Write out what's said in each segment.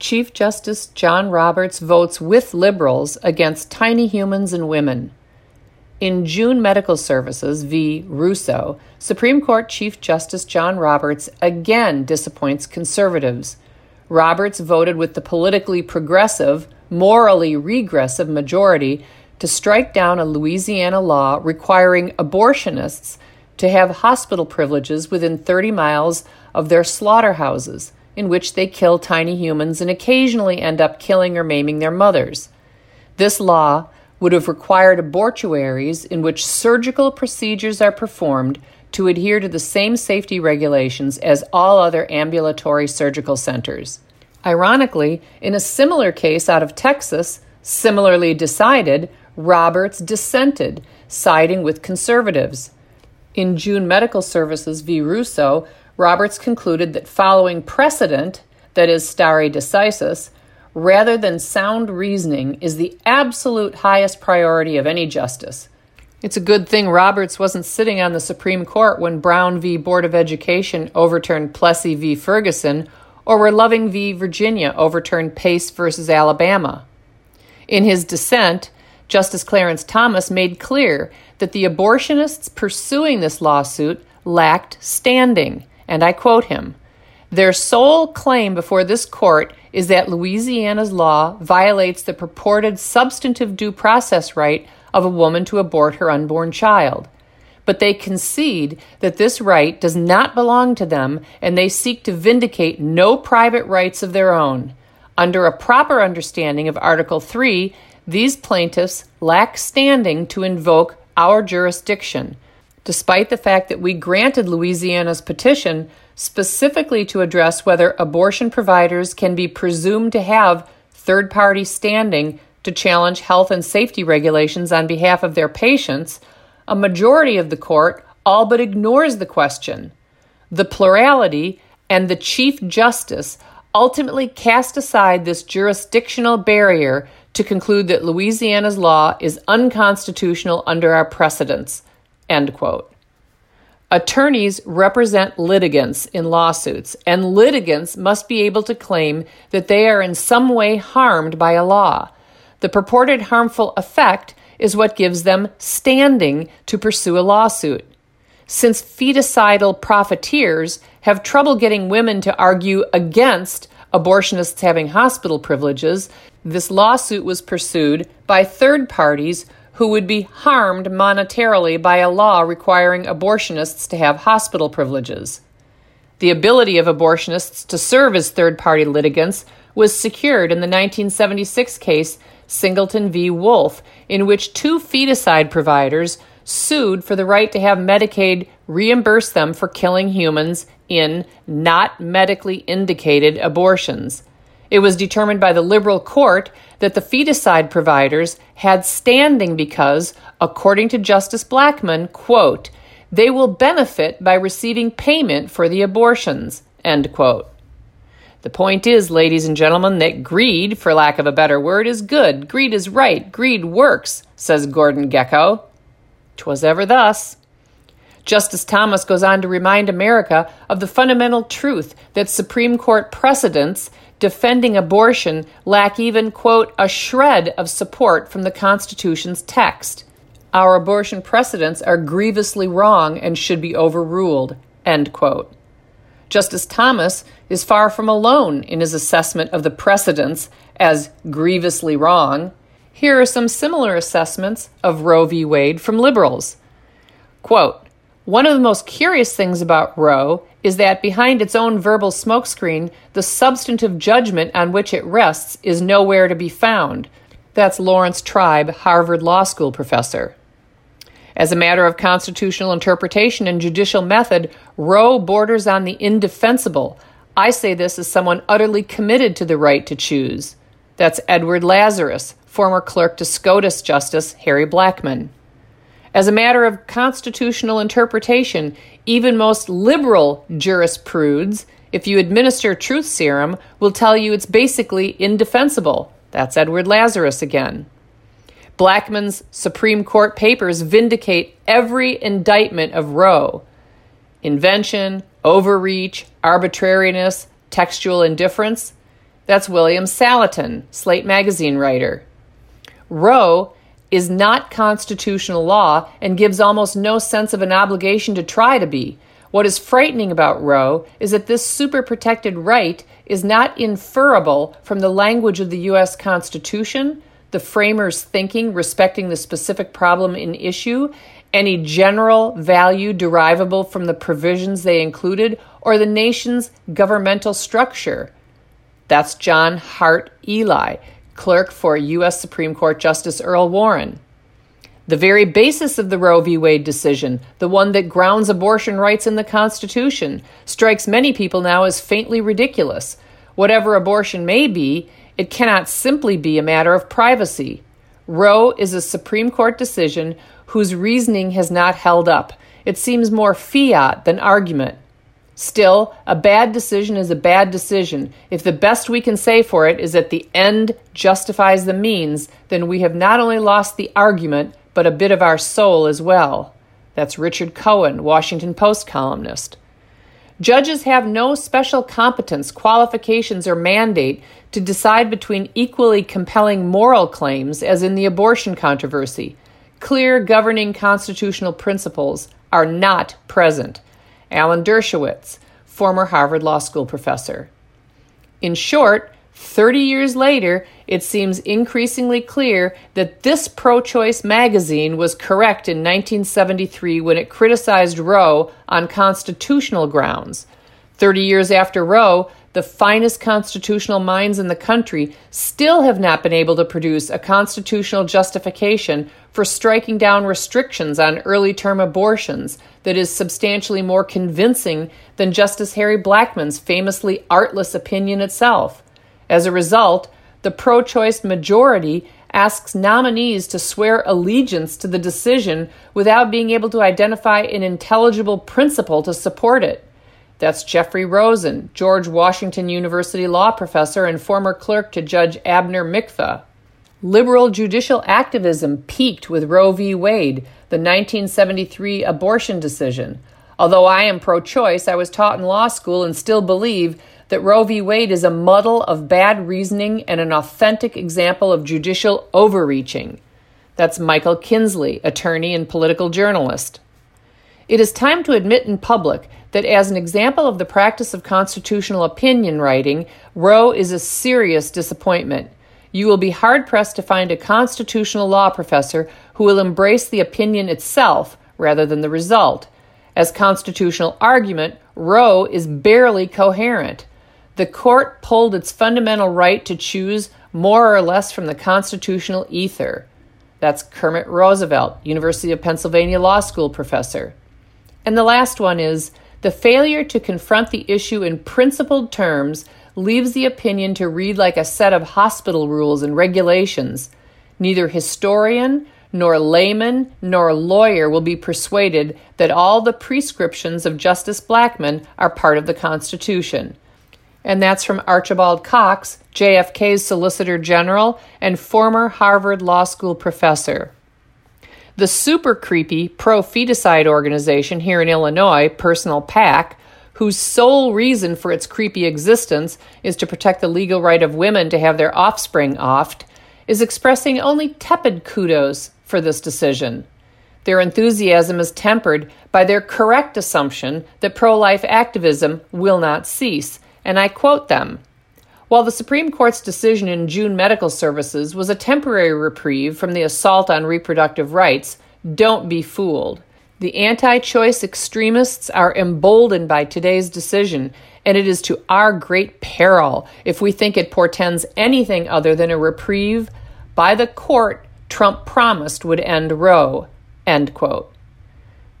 Chief Justice John Roberts votes with liberals against tiny humans and women. In June Medical Services v. Russo, Supreme Court Chief Justice John Roberts again disappoints conservatives. Roberts voted with the politically progressive, morally regressive majority to strike down a Louisiana law requiring abortionists to have hospital privileges within 30 miles of their slaughterhouses, in which they kill tiny humans and occasionally end up killing or maiming their mothers. This law would have required abortuaries in which surgical procedures are performed to adhere to the same safety regulations as all other ambulatory surgical centers. Ironically, in a similar case out of Texas, similarly decided, Roberts dissented, siding with conservatives. In June Medical Services v. Russo, Roberts concluded that following precedent, that is, stare decisis, rather than sound reasoning is the absolute highest priority of any justice. It's a good thing Roberts wasn't sitting on the Supreme Court when Brown v. Board of Education overturned Plessy v. Ferguson or where Loving v. Virginia overturned Pace v. Alabama. In his dissent, Justice Clarence Thomas made clear that the abortionists pursuing this lawsuit lacked standing, and I quote him Their sole claim before this court is that Louisiana's law violates the purported substantive due process right of a woman to abort her unborn child. But they concede that this right does not belong to them and they seek to vindicate no private rights of their own. Under a proper understanding of Article 3, these plaintiffs lack standing to invoke our jurisdiction, despite the fact that we granted Louisiana's petition specifically to address whether abortion providers can be presumed to have third party standing to challenge health and safety regulations on behalf of their patients, a majority of the court all but ignores the question. The plurality and the Chief Justice ultimately cast aside this jurisdictional barrier to conclude that Louisiana's law is unconstitutional under our precedents. End quote. Attorneys represent litigants in lawsuits, and litigants must be able to claim that they are in some way harmed by a law. The purported harmful effect is what gives them standing to pursue a lawsuit. Since feticidal profiteers have trouble getting women to argue against abortionists having hospital privileges, this lawsuit was pursued by third parties who would be harmed monetarily by a law requiring abortionists to have hospital privileges. The ability of abortionists to serve as third party litigants was secured in the 1976 case Singleton v. Wulff, in which two feticide providers sued for the right to have Medicaid reimburse them for killing humans in not medically indicated abortions. It was determined by the liberal court that the feticide providers had standing because, according to Justice Blackmun, quote, they will benefit by receiving payment for the abortions, end quote. The point is, ladies and gentlemen, that greed, for lack of a better word, is good. Greed is right. Greed works, says Gordon Gekko. 'Twas ever thus. Justice Thomas goes on to remind America of the fundamental truth that Supreme Court precedents defending abortion lack even, quote, a shred of support from the Constitution's text. Our abortion precedents are grievously wrong and should be overruled, end quote. Justice Thomas is far from alone in his assessment of the precedents as grievously wrong. Here are some similar assessments of Roe v. Wade from liberals. Quote, one of the most curious things about Roe is that behind its own verbal smokescreen, the substantive judgment on which it rests is nowhere to be found. That's Laurence Tribe, Harvard Law School professor. As a matter of constitutional interpretation and judicial method, Roe borders on the indefensible. I say this as someone utterly committed to the right to choose. That's Edward Lazarus, former clerk to SCOTUS Justice Harry Blackmun. As a matter of constitutional interpretation, even most liberal jurisprudes, if you administer truth serum, will tell you it's basically indefensible. That's Edward Lazarus again. Blackmun's Supreme Court papers vindicate every indictment of Roe invention, overreach, arbitrariness, textual indifference. That's William Saletan, Slate magazine writer. Roe is not constitutional law and gives almost no sense of an obligation to try to be. What is frightening about Roe is that this super protected right is not inferable from the language of the U.S. Constitution, the framers' thinking respecting the specific problem in issue, any general value derivable from the provisions they included, or the nation's governmental structure. That's John Hart Ely, clerk for U.S. Supreme Court Justice Earl Warren. The very basis of the Roe v. Wade decision, the one that grounds abortion rights in the Constitution, strikes many people now as faintly ridiculous. Whatever abortion may be, it cannot simply be a matter of privacy. Roe is a Supreme Court decision whose reasoning has not held up. It seems more fiat than argument. Still, a bad decision is a bad decision. If the best we can say for it is that the end justifies the means, then we have not only lost the argument, but a bit of our soul as well. That's Richard Cohen, Washington Post columnist. Judges have no special competence, qualifications, or mandate to decide between equally compelling moral claims as in the abortion controversy. Clear governing constitutional principles are not present. Alan Dershowitz, former Harvard Law School professor. In short, 30 years later, it seems increasingly clear that this pro choice magazine was correct in 1973 when it criticized Roe on constitutional grounds. 30 years after Roe, the finest constitutional minds in the country still have not been able to produce a constitutional justification for striking down restrictions on early term abortions that is substantially more convincing than Justice Harry Blackmun's famously artless opinion itself. As a result, the pro choice majority asks nominees to swear allegiance to the decision without being able to identify an intelligible principle to support it. That's Jeffrey Rosen, George Washington University law professor and former clerk to Judge Abner Mikva. Liberal judicial activism peaked with Roe v. Wade, the 1973 abortion decision. Although I am pro choice, I was taught in law school and still believe that Roe v. Wade is a muddle of bad reasoning and an authentic example of judicial overreaching. That's Michael Kinsley, attorney and political journalist. It is time to admit in public that, as an example of the practice of constitutional opinion writing, Roe is a serious disappointment. You will be hard pressed to find a constitutional law professor who will embrace the opinion itself rather than the result. As constitutional argument, Roe is barely coherent. The court pulled its fundamental right to choose more or less from the constitutional ether. That's Kermit Roosevelt, University of Pennsylvania Law School professor. And the last one is the failure to confront the issue in principled terms leaves the opinion to read like a set of hospital rules and regulations. Neither historian, nor layman, nor lawyer will be persuaded that all the prescriptions of Justice Blackmun are part of the Constitution. And that's from Archibald Cox, JFK's Solicitor General and former Harvard Law School professor. The super creepy pro feticide organization here in Illinois, Personal PAC, whose sole reason for its creepy existence is to protect the legal right of women to have their offspring offed, is expressing only tepid kudos for this decision. Their enthusiasm is tempered by their correct assumption that pro life activism will not cease, and I quote them while the Supreme Court's decision in June Medical Services was a temporary reprieve from the assault on reproductive rights, don't be fooled. The anti choice extremists are emboldened by today's decision, and it is to our great peril if we think it portends anything other than a reprieve by the court Trump promised would end Roe. End quote.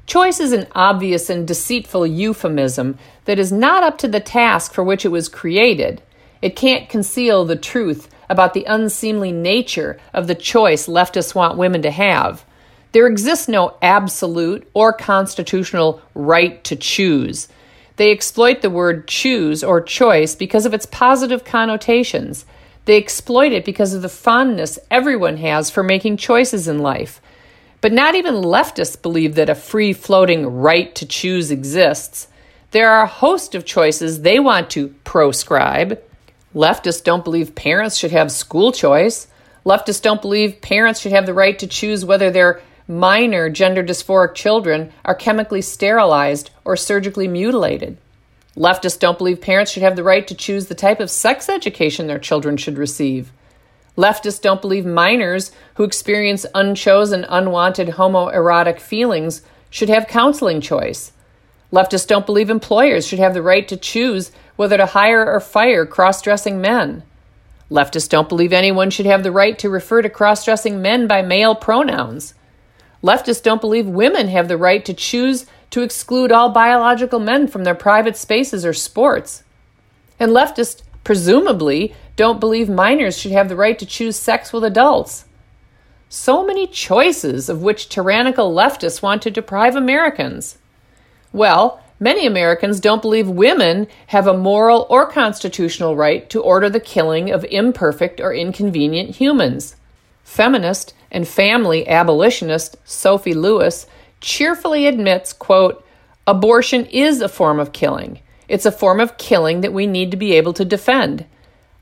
Choice is an obvious and deceitful euphemism that is not up to the task for which it was created. It can't conceal the truth about the unseemly nature of the choice leftists want women to have. There exists no absolute or constitutional right to choose. They exploit the word choose or choice because of its positive connotations. They exploit it because of the fondness everyone has for making choices in life. But not even leftists believe that a free floating right to choose exists. There are a host of choices they want to proscribe Leftists don't believe parents should have school choice. Leftists don't believe parents should have the right to choose whether their minor gender dysphoric children are chemically sterilized or surgically mutilated. Leftists don't believe parents should have the right to choose the type of sex education their children should receive. Leftists don't believe minors who experience unchosen, unwanted homoerotic feelings should have counseling choice. Leftists don't believe employers should have the right to choose whether to hire or fire cross dressing men. Leftists don't believe anyone should have the right to refer to cross dressing men by male pronouns. Leftists don't believe women have the right to choose to exclude all biological men from their private spaces or sports. And leftists, presumably, don't believe minors should have the right to choose sex with adults. So many choices of which tyrannical leftists want to deprive Americans. Well, many Americans don't believe women have a moral or constitutional right to order the killing of imperfect or inconvenient humans. Feminist and family abolitionist Sophie Lewis cheerfully admits, quote, abortion is a form of killing. It's a form of killing that we need to be able to defend.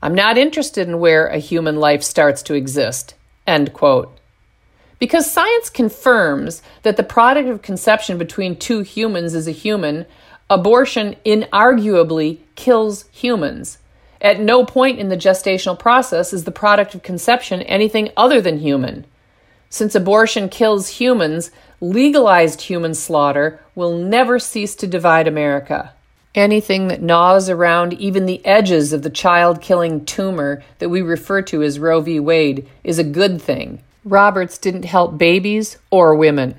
I'm not interested in where a human life starts to exist. End quote. Because science confirms that the product of conception between two humans is a human, abortion inarguably kills humans. At no point in the gestational process is the product of conception anything other than human. Since abortion kills humans, legalized human slaughter will never cease to divide America. Anything that gnaws around even the edges of the child killing tumor that we refer to as Roe v. Wade is a good thing Roberts didn't help babies or women.